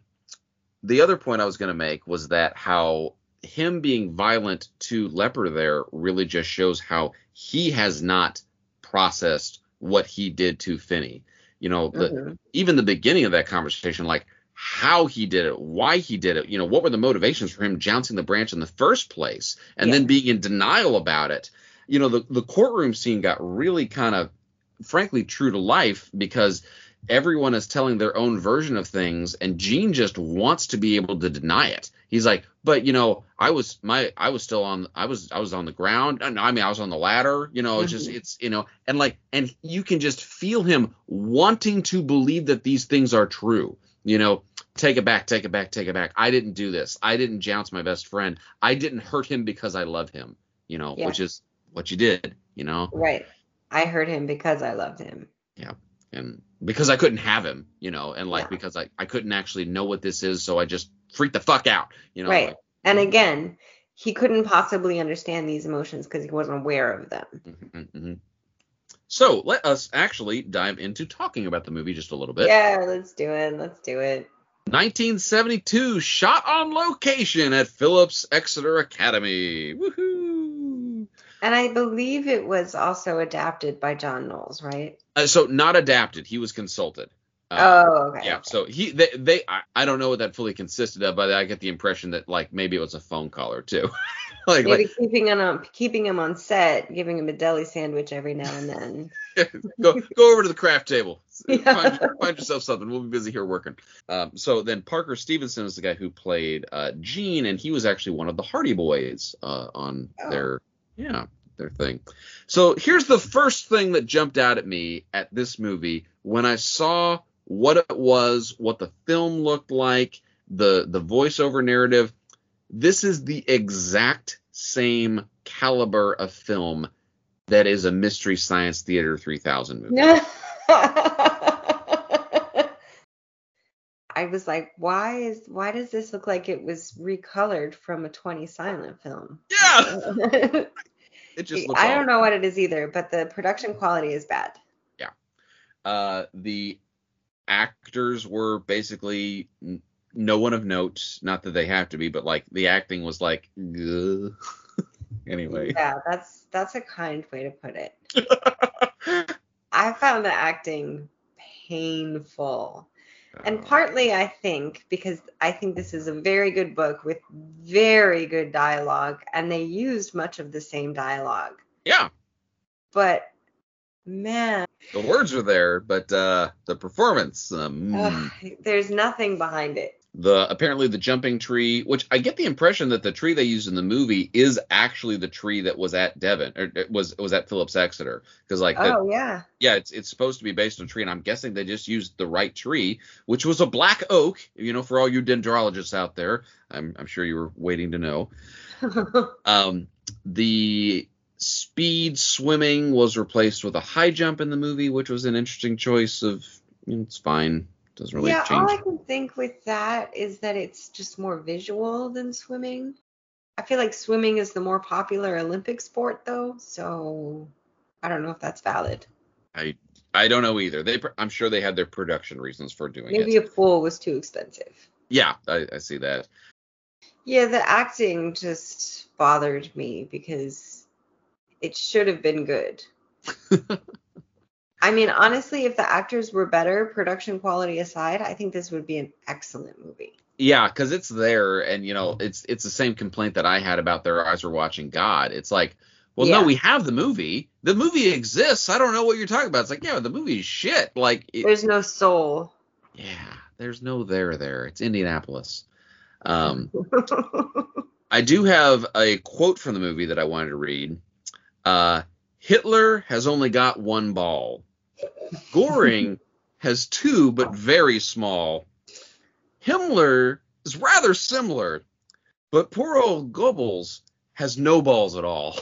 the other point I was going to make was that how him being violent to Leper there really just shows how he has not processed what he did to Finny. You know, the,
Mhm.
even the beginning of that conversation, like how he did it, why he did it, you know, what were the motivations for him jouncing the branch in the first place, and then being in denial about it. You know, the, the courtroom scene got really kind of, frankly, true to life because everyone is telling their own version of things, and Gene just wants to be able to deny it. He's like, but you know, I was my I was still on I was I was on the ground. No, I mean I was on the ladder. You know, it's just
Mhm.
it's you know, and like and you can just feel him wanting to believe that these things are true. You know, take it back, take it back, take it back. I didn't do this. I didn't jounce my best friend. I didn't hurt him because I love him. You know,
Yeah.
which is what you did. You know,
Right. I hurt him because I loved him. Yeah.
And because I couldn't have him. You know, and like
Yeah.
because I I couldn't actually know what this is, so I just freaked the fuck out. You know,
right.
like,
And again, he couldn't possibly understand these emotions because he wasn't aware of them.
mhm, mhm. So let us actually dive into talking about the movie just a little bit.
Yeah, let's do it. Let's do it.
1972, shot on location at Phillips Exeter Academy. Woohoo!
And I believe it was also adapted by John Knowles, right?
Uh, so not adapted. He was consulted.
Uh, oh, okay.
Yeah.
okay.
So he they, they I, I, don't know what that fully consisted of, but I get the impression that like maybe it was a phone call or two. *laughs*
like maybe like, keeping him on keeping him on set, giving him a deli sandwich every now and then. *laughs*
go go over to the craft table. *laughs* Yeah. Find, find, yourself something. We'll be busy here working. Um, so then Parker Stevenson is the guy who played uh, Gene, and he was actually one of the Hardy Boys uh, on oh. their yeah their thing. So here's the first thing that jumped out at me at this movie when I saw what it was, what the film looked like, the the voiceover narrative. This is the exact same caliber of film that is a Mystery Science Theater 3000 movie. *laughs*
I was like, why is why does this look like it was recolored from a 20 silent film?
Yeah. *laughs*
it just *laughs* I don't know what it is either, but the production quality is bad.
Yeah. Uh, the actors were basically n- no one of note. Not that they have to be, but like the acting was like, *laughs* anyway.
Yeah, that's that's a kind way to put it. I found the acting painful. And partly, I think, because I think this is a very good book with very good dialogue, and they used much of the same dialogue.
Yeah.
But man,
the words are there, but uh, the performance, um,
Ugh, there's nothing behind it.
The apparently the jumping tree, which I get the impression that the tree they used in the movie is actually the tree that was at Devon or it was was at Phillips Exeter. Because like
oh yeah.
Yeah it's it's supposed to be based on a tree and I'm guessing they just used the right tree which was a black oak you know for all you dendrologists out there. I'm I'm sure you were waiting to know. *laughs* Um the speed swimming was replaced with a high jump in the movie, which was an interesting choice of you know, it's fine. Doesn't really
yeah,
change.
all I can think with that is that it's just more visual than swimming. I feel like swimming is the more popular Olympic sport though, so I don't know if that's valid.
I I don't know either. They I'm sure they had their production reasons for doing
Maybe
it.
Maybe a pool was too expensive.
Yeah, I, I see that.
Yeah, the acting just bothered me because it should have been good. *laughs* I mean, honestly, if the actors were better, production quality aside, I think this would be an excellent movie.
Yeah, because it's there, and you know, it's it's the same complaint that I had about their eyes were watching God. It's like, well, yeah. no, we have the movie. The movie exists. I don't know what you're talking about. It's like, yeah, the movie is shit. Like,
it, there's no soul.
Yeah, there's no there there. It's Indianapolis. Um, *laughs* I do have a quote from the movie that I wanted to read. Uh, Hitler has only got one ball. Goring has two, but very small. Himmler is rather similar, but poor old Goebbels has no balls at all.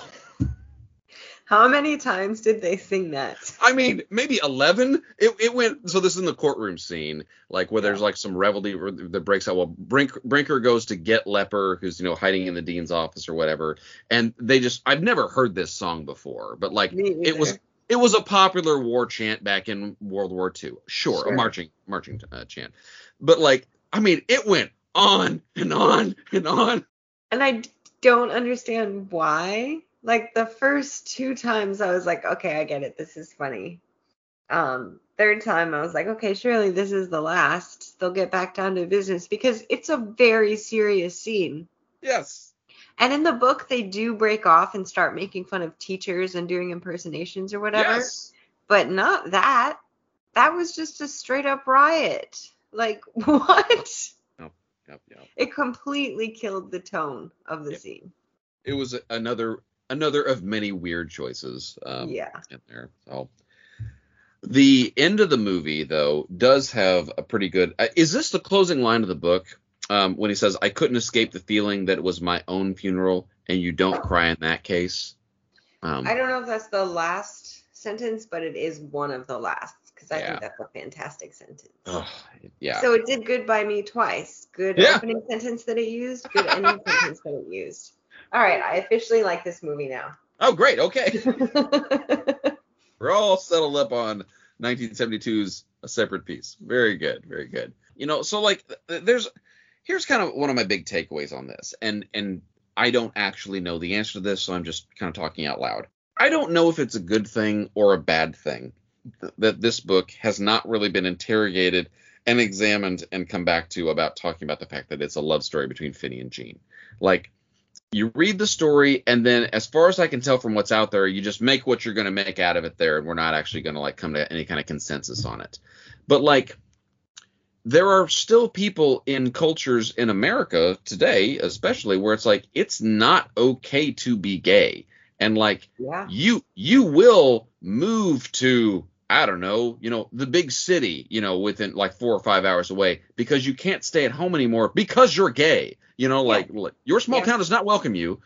How many times did they sing that?
I mean, maybe 11. It, it went, so this is in the courtroom scene, like where there's like some revelry that breaks out. Well, Brink, Brinker goes to get Leper, who's, you know, hiding in the dean's office or whatever. And they just, I've never heard this song before, but like it was, it was a popular war chant back in World War II. Sure, sure. a marching, marching uh, chant. But like, I mean, it went on and on and on.
And I don't understand why like the first two times I was like, okay, I get it. This is funny. Um, third time I was like, okay, surely this is the last. They'll get back down to business because it's a very serious scene.
Yes.
And in the book, they do break off and start making fun of teachers and doing impersonations or whatever. Yes. But not that. That was just a straight up riot. Like, *laughs* what?
Yep, yep, yep.
It completely killed the tone of the yep. scene.
It was another another of many weird choices um,
yeah.
in there. So the end of the movie though does have a pretty good. Uh, is this the closing line of the book um, when he says, "I couldn't escape the feeling that it was my own funeral, and you don't cry in that case."
Um, I don't know if that's the last sentence, but it is one of the last because I yeah. think that's a fantastic sentence.
Oh, yeah.
So it did good by me twice. Good yeah. opening sentence that it used. Good ending sentence that it used. All right, I officially like this movie now.
Oh, great. Okay. *laughs* We're all settled up on 1972's A Separate Peace. Very good, very good. You know, so like there's here's kind of one of my big takeaways on this. And and I don't actually know the answer to this, so I'm just kind of talking out loud. I don't know if it's a good thing or a bad thing that this book has not really been interrogated and examined and come back to about talking about the fact that it's a love story between Finny and Gene. Like you read the story and then as far as I can tell from what's out there, you just make what you're going to make out of it there and we're not actually going to like come to any kind of consensus on it. But like there are still people in cultures in America today, especially where it's like it's not okay to be gay. And like yeah. you you will move to I don't know, you know, the big city, you know, within like four or five hours away because you can't stay at home anymore because you're gay. You know, like, yeah. like your small yeah. town does not welcome you.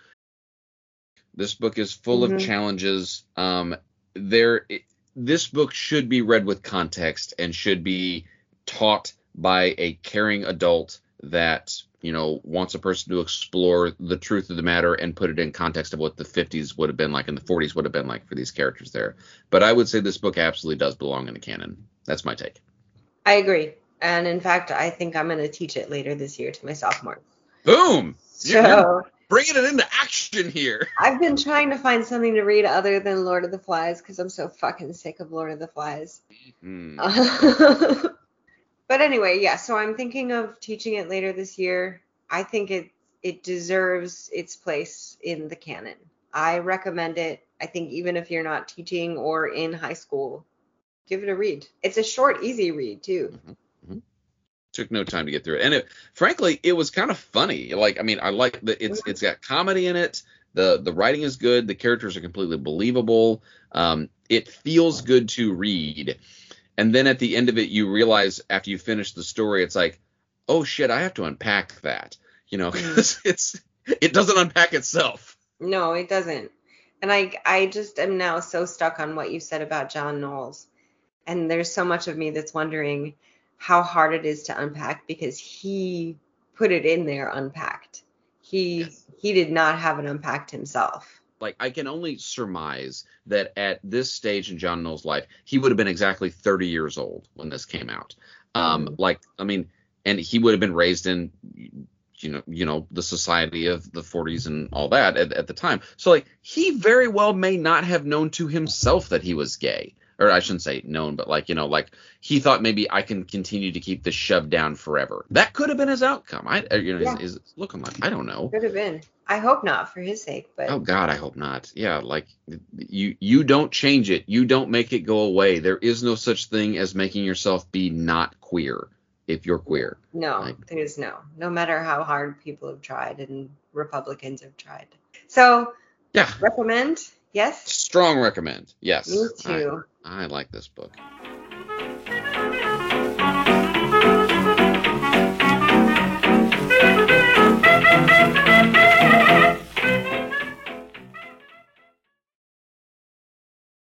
This book is full mm-hmm. of challenges. Um, there, it, this book should be read with context and should be taught by a caring adult that you know wants a person to explore the truth of the matter and put it in context of what the 50s would have been like and the 40s would have been like for these characters there. But i would say this book absolutely does belong in the canon. That's my take.
I agree. And in fact i think i'm going to teach it later this year to my sophomore.
Boom! So, you're bringing it into action here. *laughs*
I've been trying to find something to read other than lord of the flies because i'm so fucking sick of lord of the flies. Mm-hmm. *laughs* but anyway, yeah. So I'm thinking of teaching it later this year. I think it it deserves its place in the canon. I recommend it. I think even if you're not teaching or in high school, give it a read. It's a short, easy read too. Mm-hmm.
Mm-hmm. Took no time to get through it, and it, frankly, it was kind of funny. Like, I mean, I like that it's it's got comedy in it. the The writing is good. The characters are completely believable. Um, it feels good to read and then at the end of it you realize after you finish the story it's like oh shit i have to unpack that you know *laughs* mm. it's it doesn't unpack itself.
No it doesn't. And i i just am now so stuck on what you said about john knowles. And there's so much of me that's wondering how hard it is to unpack because he put it in there unpacked. He yes. he did not have it unpacked himself
like I can only surmise that at this stage in John Knowles' life, he would have been exactly 30 years old when this came out. Um, mm. like I mean, and he would have been raised in you know you know the society of the 40s and all that at, at the time. So like he very well may not have known to himself that he was gay or I shouldn't say known, but like you know, like he thought maybe I can continue to keep this shoved down forever. That could have been his outcome. I uh, you know yeah. is, is looking like I don't know.
Could have been. I hope not for his sake, but
oh God, I hope not. Yeah, like you you don't change it. You don't make it go away. There is no such thing as making yourself be not queer if you're queer.
No, like, there's no. No matter how hard people have tried and Republicans have tried. So
yeah,
recommend. Yes.
Strong recommend. Yes.
Me too.
I, I like this book.